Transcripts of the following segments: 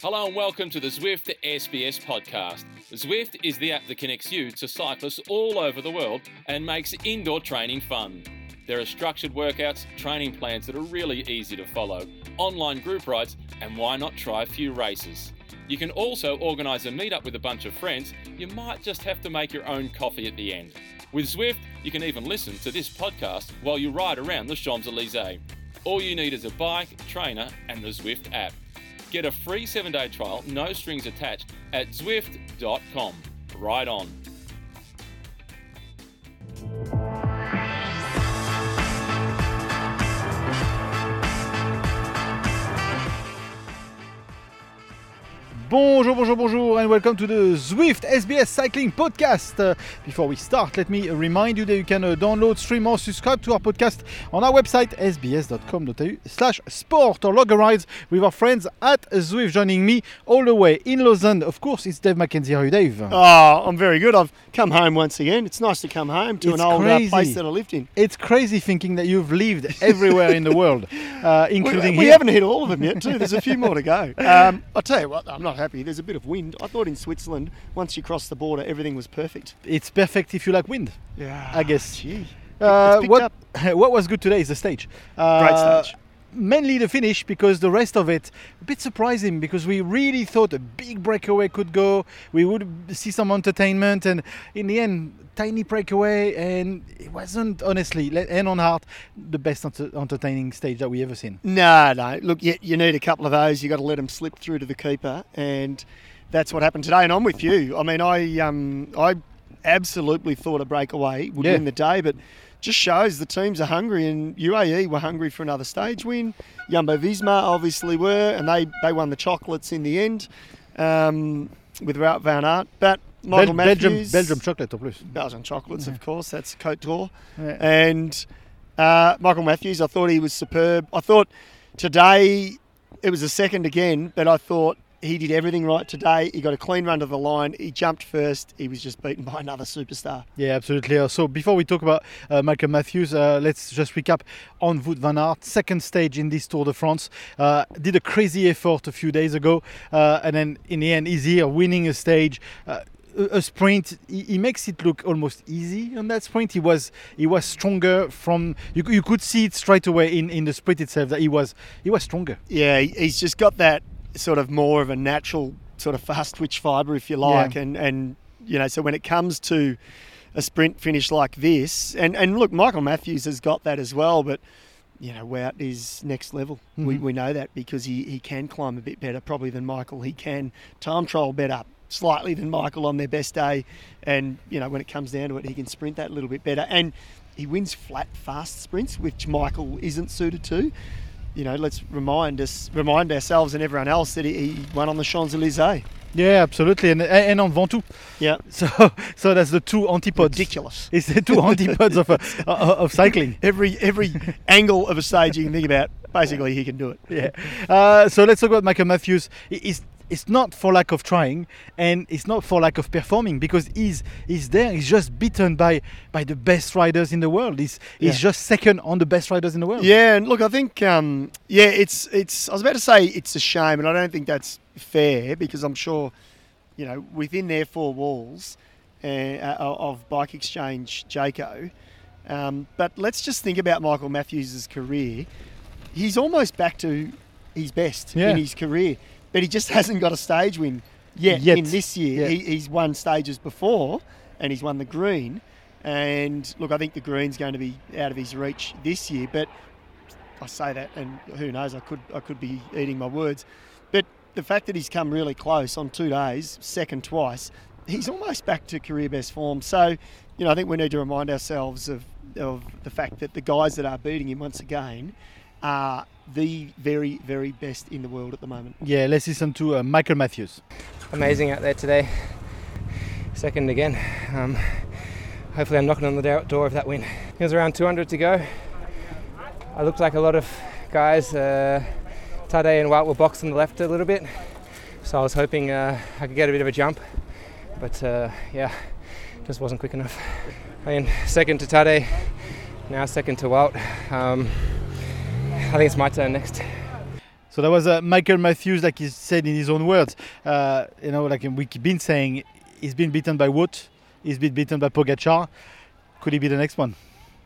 Hello and welcome to the Zwift SBS podcast. Zwift is the app that connects you to cyclists all over the world and makes indoor training fun. There are structured workouts, training plans that are really easy to follow, online group rides, and why not try a few races? You can also organise a meetup with a bunch of friends. You might just have to make your own coffee at the end. With Zwift, you can even listen to this podcast while you ride around the Champs Elysees. All you need is a bike, trainer, and the Zwift app. Get a free seven day trial, no strings attached, at Zwift.com. Ride on. Bonjour, bonjour, bonjour, and welcome to the Zwift SBS Cycling Podcast. Uh, before we start, let me remind you that you can uh, download, stream, or subscribe to our podcast on our website sbs.com.au/slash sport or log a rides with our friends at Zwift. Joining me all the way in Lausanne, of course, it's Dave McKenzie. How are you, Dave? Oh, I'm very good. I've come home once again. It's nice to come home to It's an old uh, crazy. place that I lived in. It's crazy thinking that you've lived everywhere in the world, uh, We, including we here. haven't hit all of them yet, too. There's a few more to go. Um, I'll tell you what, I'm not happy. There's a bit of wind. I thought in Switzerland, once you cross the border, everything was perfect. It's perfect if you like wind. Yeah, I guess. Gee, Uh, what what was good today is the stage. Uh, Great stage. Mainly the finish because the rest of it a bit surprising because we really thought a big breakaway could go. We would see some entertainment and in the end tiny breakaway and it wasn't honestly and on heart the best entertaining stage that we ever seen. No, no. Look, you, you need a couple of those. you got to let them slip through to the keeper, and that's what happened today. And I'm with you. I mean, I um, I absolutely thought a breakaway would Yeah. win the day, but just shows the teams are hungry, and UAE were hungry for another stage win. Jumbo Visma obviously were, and they, they won the chocolates in the end um, with Wout van Aert. But Michael Bel- Belgium Matthews, Belgium chocolate en plus. Belgian chocolates, Yeah. of course. That's Cote d'Or. Yeah. And uh, Michael Matthews, I thought he was superb. I thought today it was a second again, but I thought he did everything right today. He got a clean run to the line. He jumped first. He was just beaten by another superstar. Yeah, absolutely. Uh, So before we talk about uh, Michael Matthews, uh, let's just recap on Wout van Aert, second stage in this Tour de France. Uh, did a crazy effort a few days ago, uh, and then in the end, he's here winning a stage. Uh, a sprint, he, he makes it look almost easy on that sprint. He was he was stronger from you, you could see it straight away in, in the sprint itself that he was he was stronger. Yeah, he's just got that sort of more of a natural sort of fast twitch fibre, if you like, and and you know, so when it comes to a sprint finish like this, and and look, Michael Matthews has got that as well, but. You know, Wout is next level. We, Mhm. we know that because he, he can climb a bit better, probably than Michael. He can time trial better, slightly than Michael on their best day. And, you know, when it comes down to it, he can sprint that a little bit better. And he wins flat, fast sprints, which Michael isn't suited to you know, let's remind us, remind ourselves and everyone else that he, he won on the Champs Elysees. Yeah, absolutely, and and on Ventoux. Yeah, So so that's the two antipodes. ridiculous. It's the two antipodes of uh, of cycling. Every every angle of a stage you can think about, basically he can do it. yeah. Uh, so let's talk about Michael Matthews. He- It's not for lack of trying, and it's not for lack of performing because he's he's there. He's just beaten by by the best riders in the world. He's he's just second on the best riders in the world. Yeah, and look, I think, um, yeah, it's it's. I was about to say it's a shame, and I don't think that's fair because I'm sure, you know, within their four walls uh, of Bike Exchange, Jayco Um, but let's just think about Michael Matthews' career. He's almost back to his best Yeah. in his career, but he just hasn't got a stage win yet, Yet. in this year. He, he's won stages before, and he's won the Green. And look, I think the Green's going to be out of his reach this year, but I say that, and who knows? I could I could be eating my words, but the fact that he's come really close on two days, second twice, he's almost back to career best form. So, you know, I think we need to remind ourselves of of the fact that the guys that are beating him once again are the very very best in the world at the moment. Yeah, let's listen to uh, Michael Matthews. amazing out there today. Second again. Um, hopefully, I'm knocking on the door of that win. It was around 200 to go. I looked like a lot of guys. Uh, Tadej and Wout were boxing the left a little bit, so I was hoping uh, I could get a bit of a jump. But uh, yeah, just wasn't quick enough. I mean, second to Tadej, now second to Walt. Um, I think it's my turn next. So So that was uh, Michael Matthews, like he said in his own words. Uh, you know, like we've been saying, he's been beaten by Wout, he's been beaten by Pogacar. Could he be the next one?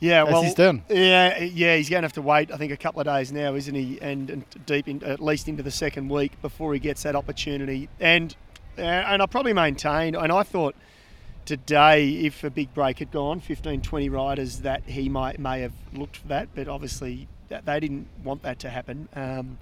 Yeah, That's well, his turn. yeah, yeah, he's going to have to wait. I think a couple of days now, isn't he? And, and deep in, at least into the second week before he gets that opportunity. And uh, and I probably maintain. And I thought today, if a big break had gone, 15, 20 riders, that he might may have looked for that. But obviously, that, they didn't want that to happen. Um,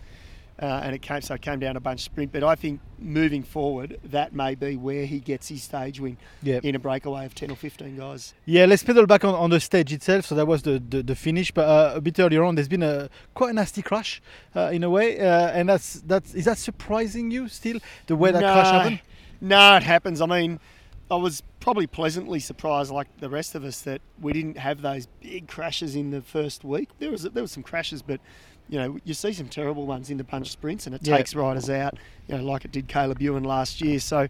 uh, and it came so it came down a bunch sprint. But I think moving forward, that may be where he gets his stage win Yeah. in a breakaway of 10 or 15 guys. Yeah, let's pedal back on, on the stage itself. So that was the, the, the finish, but uh, a bit earlier on, there's been a quite a nasty crash uh, in a way, uh, and that's that's is that surprising you still the way that crash happened? No, it happens. I mean, I was probably pleasantly surprised, like the rest of us, that we didn't have those big crashes in the first week. There was there was some crashes, but you know you see some terrible ones in the bunch sprints, and it Yeah. takes riders out. You know, like it did Caleb Ewan last year. So.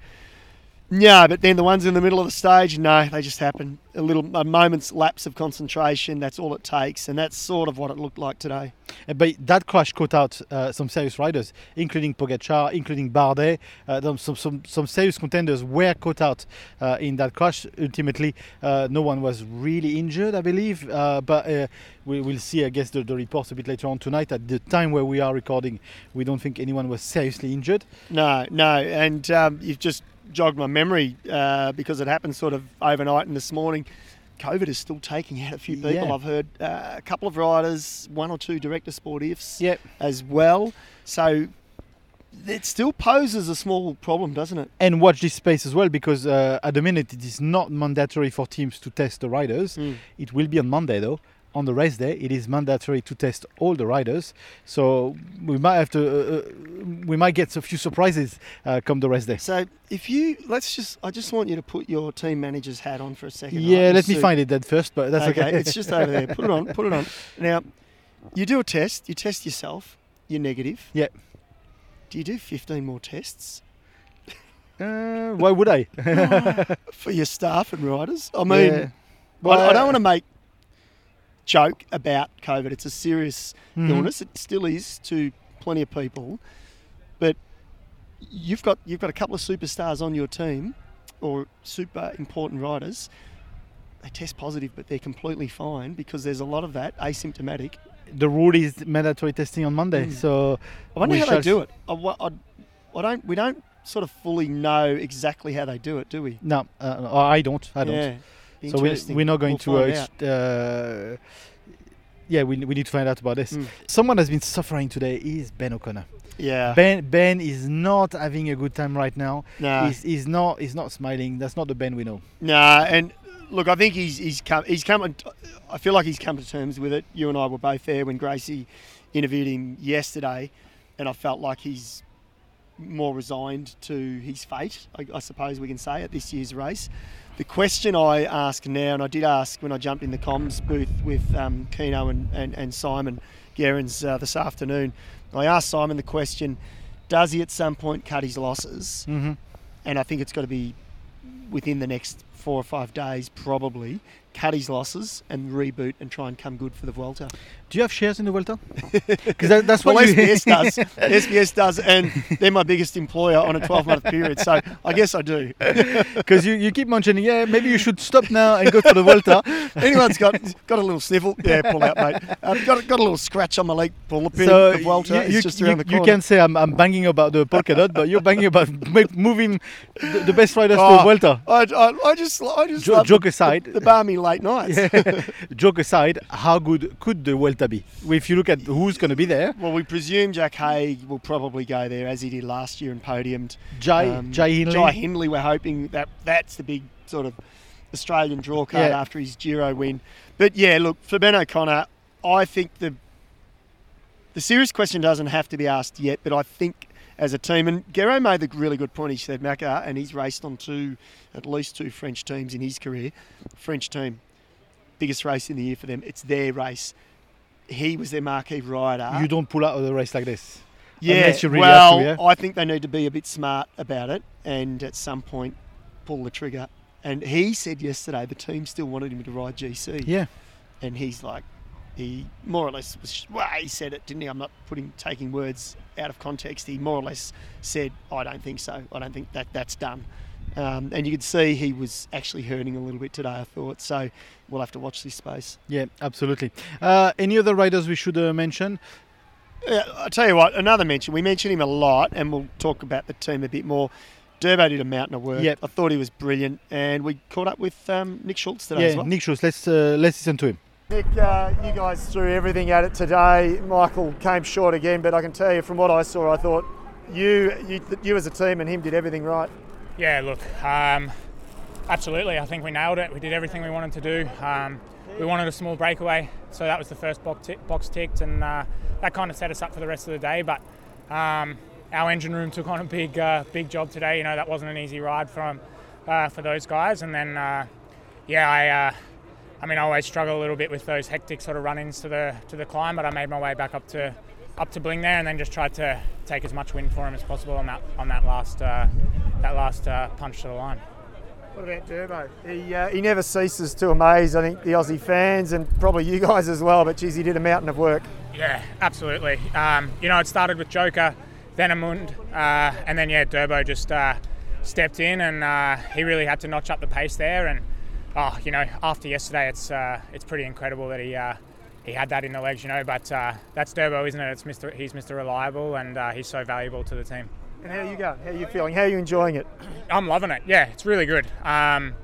Yeah, but then the ones in the middle of the stage, no, they just happen. A little, a moment's lapse of concentration. That's all it takes, and that's sort of what it looked like today. Uh, But that crash caught out uh, some serious riders, including Pogacar, including Bardet. Uh, some, some, some serious contenders were caught out uh, in that crash. Ultimately, uh, no one was really injured, I believe. Uh, but uh, we will see, I guess, the, the reports a bit later on tonight. At the time where we are recording, we don't think anyone was seriously injured. No, no, and um, you've just jogged my memory uh, because it happened sort of overnight and this morning. COVID is still taking out a few people. Yeah. I've heard uh, a couple of riders, one or two director sportifs Yep. as well. So it still poses a small problem, doesn't it? And watch this space as well because uh, at the minute it is not mandatory for teams to test the riders. Mm. It will be on Monday though. On the race day, it is mandatory to test all the riders. So we might have to, uh, uh, we might get a few surprises uh, come the race day. So if you let's just, I just want you to put your team manager's hat on for a second. Yeah, Your let me find it then first, but that's okay. it's just over there. Put it on. Put it on. Now, you do a test. You test yourself. You're negative. Yeah. Do you do 15 more tests uh, why would I? for your staff and riders? I mean, Yeah. I, I don't want to make joke about COVID. It's a serious Mhm. illness. It still is to plenty of people, but you've got you've got a couple of superstars on your team, or super important riders. They test positive, but they're completely fine because there's a lot of that asymptomatic. the rule is mandatory testing on Monday. Mm. So I wonder how they do it. I, I, I don't. We don't sort of fully know exactly how they do it, do we? no, uh, I don't. I don't. Yeah. So we, we're not going We'll to. Uh, uh, yeah, we, we need to find out about this. Mm. Someone has been suffering today is Ben O'Connor. Yeah. Ben Ben is not having a good time right now. Nah. He's, he's not he's not smiling. That's not the Ben we know. Nah, and look, I think he's he's come he's come. I feel like he's come to terms with it. You and I were both there when Gracie interviewed him yesterday, and I felt like he's more resigned to his fate. I, I suppose we can say at this year's race. The question I ask now, and I did ask when I jumped in the comms booth with um, Keno and, and, and Simon Gerrans uh, this afternoon, I asked Simon the question: Does he at some point cut his losses? Mm-hmm. and I think it's got to be within the next four or five days, probably, cut his losses and reboot and try and come good for the Vuelta. Do you have shares in the Vuelta? Because that, that's Well, what you SBS does. SBS does, and they're my biggest employer on a 12-month period, so I guess I do. Because you, you keep mentioning, yeah, maybe you should stop now and go for the Vuelta. Anyone's got got a little sniffle? Yeah, pull out, mate. Um, got, got a little scratch on my leg. Pull the pin. so the Vuelta you, you, just you, around the you can say I'm, I'm banging about the polka dot, but you're banging about moving the, the best riders to Oh, the Vuelta. I, I, I just, I just Jo- love joke the, aside. the, the balmy late nights. Joke aside, how good could the Vuelta be? If you look at who's going to be there, Well, we presume Jack Haig will probably go there as he did last year and podiumed. Jay, Um, Jai Hindley. Jai Hindley, we're hoping that that's the big sort of Australian draw card Yeah. after his Giro win. But yeah, look, for Ben O'Connor, I think the the serious question doesn't have to be asked yet, but I think as a team, and Gero made the really good point, he said, Macca, and he's raced on two, at least two French teams in his career. French team, biggest race in the year for them, it's their race. He was their marquee rider. you don't pull out of the race like this. Yeah, really well, to, I think they need to be a bit smart about it and at some point pull the trigger. And he said yesterday the team still wanted him to ride GC. Yeah. And he's like, he more or less was. Well, he said it, didn't he? I'm not putting taking words out of context. He more or less said, "I don't think so. I don't think that that's done." Um, and you could see he was actually hurting a little bit today. I thought so. We'll have to watch this space. Yeah, absolutely. Uh, any other riders we should uh, mention? Yeah, I'll tell you what, another mention. We mentioned him a lot, and we'll talk about the team a bit more. Durbo did a mountain of work. Yep. I thought he was brilliant, and we caught up with um, Nick Schultz today yeah, as well. Nick Schultz. Let's uh, let's listen to him. Nick, uh, you guys threw everything at it today. Michael came short again, but I can tell you from what I saw, I thought you, you, you as a team and him did everything right. Yeah, look, um, absolutely. I think we nailed it. We did everything we wanted to do. Um, we wanted a small breakaway, so that was the first box, box ticked, and uh, that kind of set us up for the rest of the day. But um, our engine room took on a big, uh, big job today. You know, that wasn't an easy ride from uh, for those guys. And then, uh, yeah, I, uh, I mean, I always struggle a little bit with those hectic sort of run-ins to the to the climb, but I made my way back up to up to Bling there, and then just tried to take as much wind for him as possible on that on that last uh, that last uh, punch to the line. What about Durbo? He, uh, he never ceases to amaze, I think, the Aussie fans and probably you guys as well, but geez, he did a mountain of work. Yeah, absolutely. Um, you know, it started with Joker, then Amund, uh, and then, yeah, Durbo just uh, stepped in and uh, he really had to notch up the pace there. And, oh, you know, after yesterday, it's uh, it's pretty incredible that he uh, he had that in the legs, you know. But uh, that's Durbo, isn't it? It's Mr. He's Mr. Reliable and he's so valuable to the team. And how are you going? How are you feeling? How are you enjoying it? I'm loving it. Yeah, it's really good. Um,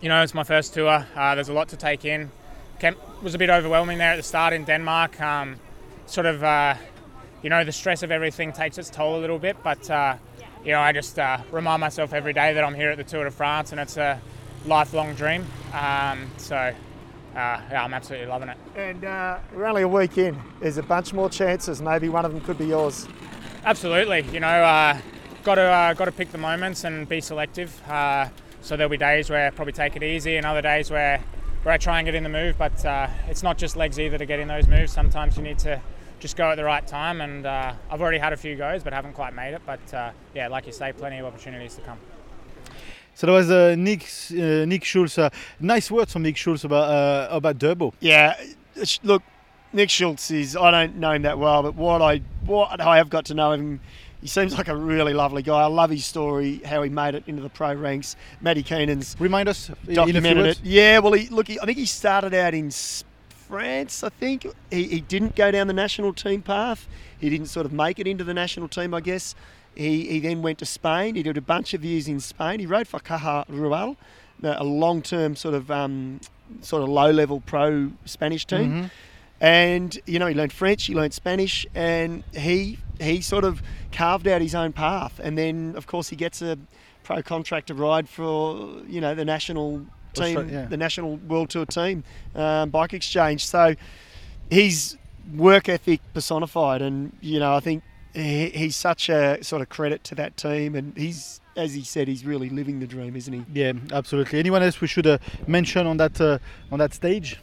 you know, it's my first tour. Uh, there's a lot to take in. Kemp was a bit overwhelming there at the start in Denmark. Um, sort of, uh, you know, the stress of everything takes its toll a little bit. But uh, you know, I just uh, remind myself every day that I'm here at the Tour de France, and it's a lifelong dream. Um, so. Uh, yeah, I'm absolutely loving it. And uh, we're only a week in. There's a bunch more chances. Maybe one of them could be yours. Absolutely. You know, uh, got to uh, got to pick the moments and be selective. Uh, so there'll be days where I probably take it easy, and other days where where I try and get in the move. But uh, it's not just legs either to get in those moves. Sometimes you need to just go at the right time. And uh, I've already had a few goes, but haven't quite made it. But uh, yeah, like you say, plenty of opportunities to come. So that was uh, Nick uh, Nick Schultz. Uh, nice words from Nick Schultz about uh, about Durbo. Yeah, look, Nick Schultz is. I don't know him that well, but what I what I have got to know him, he seems like a really lovely guy. I love his story, how he made it into the pro ranks. Matty Keenan's Remind us a documented it. Yeah, well, he look. He, I think he started out in France. I think he, he didn't go down the national team path. He didn't sort of make it into the national team, I guess. He, he then went to Spain. He did a bunch of years in Spain. He rode for Caja Rural, a long-term sort of um, sort of low-level pro Spanish team. Mhm. And you know, he learned French, he learned Spanish, and he he sort of carved out his own path. And then, of course, he gets a pro contract to ride for you know the national team, yeah. the national world tour team, um, bike exchange. So he's work ethic personified, and you know, I think he, he's such a sort of credit to that team, and he's as he said, he's really living the dream, isn't he? Yeah, absolutely. Anyone else we should uh, mention on that uh, on that stage?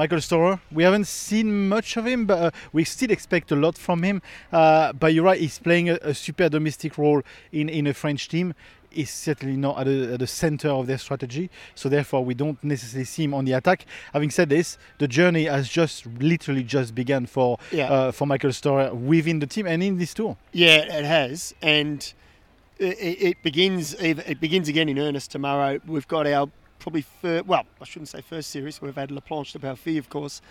Michael Storer. We haven't seen much of him, but uh, we still expect a lot from him. Uh, but you're right, he's playing a, a super domestic role in, in a French team. He's certainly not at the, at the center of their strategy, so therefore we don't necessarily see him on the attack. Having said this, the journey has just literally just begun for Yeah. uh, for Michael Storer within the team and in this tour. Yeah, it has, and it, it begins. It begins again in earnest tomorrow. We've got our probably first, well, I shouldn't say first series. We've had La Planche des Belles Filles, of course.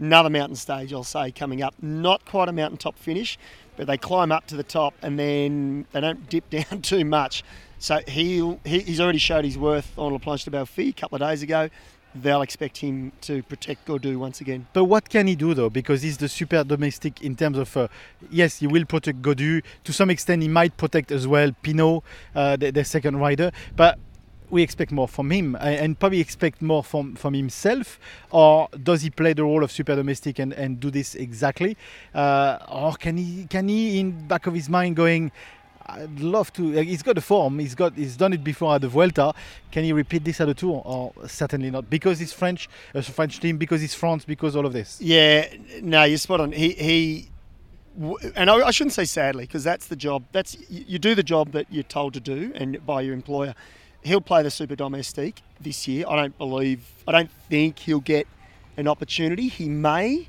Another mountain stage, I'll say, coming up. Not quite a mountaintop finish, but they climb up to the top and then they don't dip down too much. So he, he's already showed his worth on La Planche des Belles Filles a couple of days ago. They'll expect him to protect Gaudu once again. But what can he do though? Because he's the super domestic in terms of, uh, yes, he will protect Gaudu. To some extent, he might protect as well Pinot, uh, the, the second rider. But we expect more from him and, probably expect more from, from himself. Or does he play the role of super domestic and, and do this exactly? Uh, or can he, can he, in back of his mind, going, I'd love to. He's got the form. He's got. He's done it before at the Vuelta. Can he repeat this at the Tour? Or certainly not, because he's French, a French team, because he's France, because all of this. Yeah, no, you're spot on. He he, and I, I shouldn't say sadly because that's the job. That's you do the job that you're told to do and by your employer. He'll play the Super Domestique this year. I don't believe. I don't think he'll get an opportunity. He may,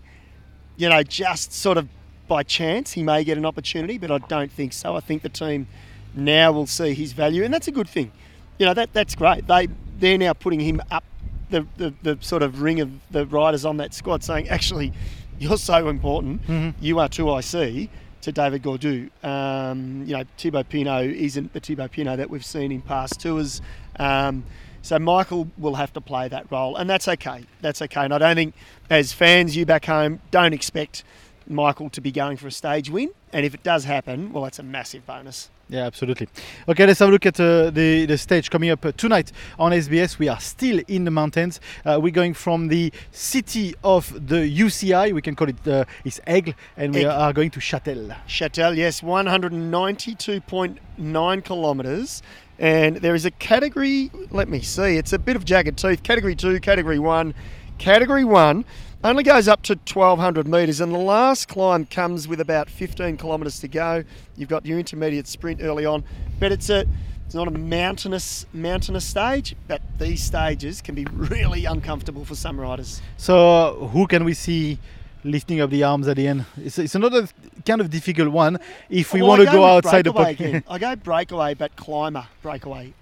you know, just sort of by chance, he may get an opportunity, but I don't think so. I think the team now will see his value, and that's a good thing. You know, that that's great. They they're now putting him up the, the, the sort of ring of the riders on that squad, saying, actually, you're so important. Mm-hmm. You are 2IC to David Gaudu. Um, you know, Thibaut Pinot isn't the Thibaut Pinot that we've seen in past tours. Um, so Michael will have to play that role, and that's okay. That's okay. And I don't think, as fans, you back home, don't expect Michael to be going for a stage win. And if it does happen, well, that's a massive bonus. Yeah, absolutely. Okay, let's have a look at uh, the, the stage coming up uh, tonight on SBS. We are still in the mountains. Uh, we're going from the city of the UCI, we can call it uh, it's Aigle, and we Aigle. are going to Châtel. Châtel, yes, 192.9 kilometres. And there is a category, let me see, it's a bit of jagged teeth. Category 2, Category 1. Category 1 only goes up to 1200 metres, and the last climb comes with about 15 kilometres to go. You've got your intermediate sprint early on, but it's a it's not a mountainous mountainous stage, but these stages can be really uncomfortable for some riders. So, who can we see lifting up the arms at the end? It's, it's another kind of difficult one if we Well, want to go with outside the pocket. I go breakaway, but climber breakaway.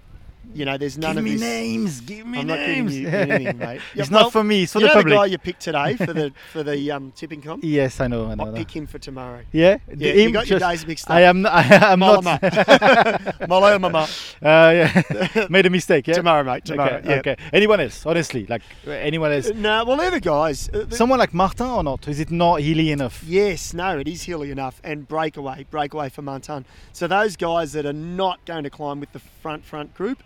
You know, there's none Give of me names, give me I'm not giving names. you anything, mate. it's well, not for me, it's for you the know public. the guy you picked today for the for the um, tipping comp. Yes, I know, I know. I'll pick him for tomorrow. Yeah, Yeah, him you got your days mixed up. I am. I am not. Mollema. Uh, yeah. Made a mistake. Yeah. Tomorrow, mate. Tomorrow. Okay, yeah. okay. Anyone else? Honestly, like uh, anyone else? No, well, they're the guys. Uh, the- Someone like Martin or not? Is it not hilly enough? Yes, no, it is hilly enough, and breakaway, breakaway for Martin. So those guys that are not going to climb with the front front group,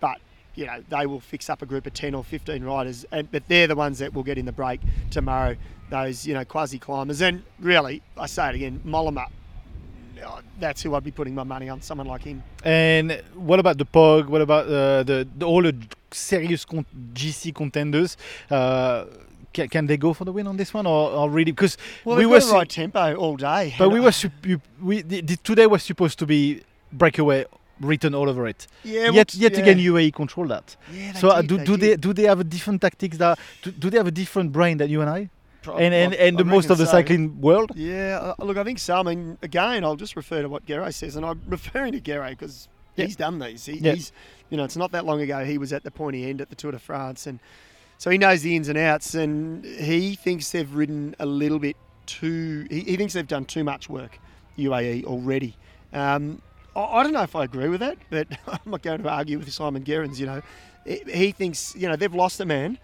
but you know they will fix up a group of ten or fifteen riders, and but they're the ones that will get in the break tomorrow. Those you know quasi climbers, and really, I say it again, Mollema. That's who I'd be putting my money on. Someone like him. And what about the Pog? What about uh, the, the all the serious con- GC contenders? Uh, can, can they go for the win on this one, or, or really? Because Well, we we were, su- right tempo all day. but we I- were you- we the, the, today was supposed to be breakaway written all over it. yeah, yet yet yeah. again, UAE control that. Yeah, so uh, do, they do they do they have a different tactics that do, do they have a different brain than you and I and and, I- and the most of the so. cycling world? Yeah, uh, look, I think so. I mean, again, I'll just refer to what Gero says, and I'm referring to Gero because Yeah. he's done these. He, Yeah. He's, you know, it's not that long ago he was at the pointy end at the Tour de France, and so he knows the ins and outs, and he thinks they've ridden a little bit too. He, he thinks they've done too much work, UAE already. Um, I, don't know if I agree with that, but I'm not going to argue with Simon Gerrans. You know, he thinks you know they've lost a man,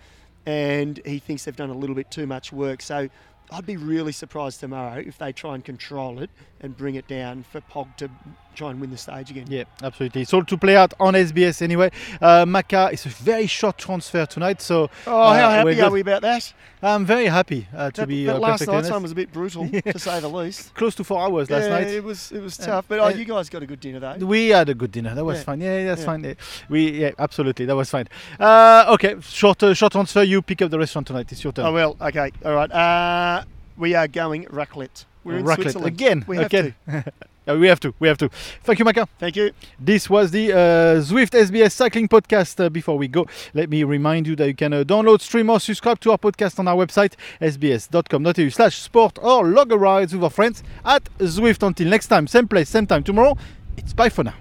and he thinks they've done a little bit too much work. So I'd be really surprised tomorrow if they try and control it and bring it down for Pog to try and win the stage again. Yeah, absolutely. It's all to play out on SBS anyway. Uh, Macka is a very short transfer tonight, so Oh, uh, how happy are we about that? I'm very happy uh, to that be that uh, last night's one was a bit brutal, to say the least. Close to four hours last yeah, night. it was it was tough, but oh, uh, you guys got a good dinner though. We had a good dinner. That was Yeah. fine. Yeah, that's Yeah. fine. Yeah. We yeah, absolutely. That was fine. Uh, okay, short uh, short transfer. You pick up the restaurant tonight. It's your turn. Oh well, okay, all right. Uh, we are going raclette. We're in Raclette Switzerland again. We have again. to. We have to. We have to. Thank you, Macka. Thank you. This was the uh, Zwift SBS Cycling Podcast. Uh, before we go, let me remind you that you can uh, download, stream, or subscribe to our podcast on our website, sbs.com.au slash sport, or log a ride with our friends at Zwift. Until next time, same place, same time tomorrow, it's bye for now.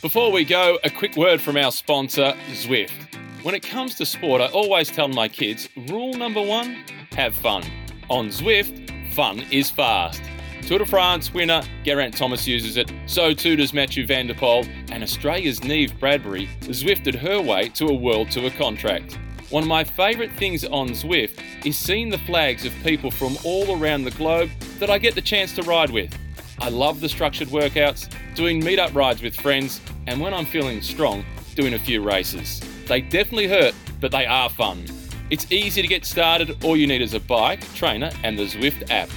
Before we go, a quick word from our sponsor, Zwift. When it comes to sport, I always tell my kids rule number one have fun. On Zwift, fun is fast. Tour de France winner Geraint Thomas uses it, so too does Mathieu Van Der Poel, and Australia's Neve Bradbury Zwifted her way to a World Tour contract. One of my favourite things on Zwift is seeing the flags of people from all around the globe that I get the chance to ride with. I love the structured workouts, doing meetup rides with friends, and when I'm feeling strong, doing a few races. They definitely hurt, but they are fun. It's easy to get started, all you need is a bike, trainer, and the Zwift app.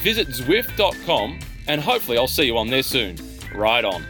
Visit Zwift.com and hopefully I'll see you on there soon. Ride on.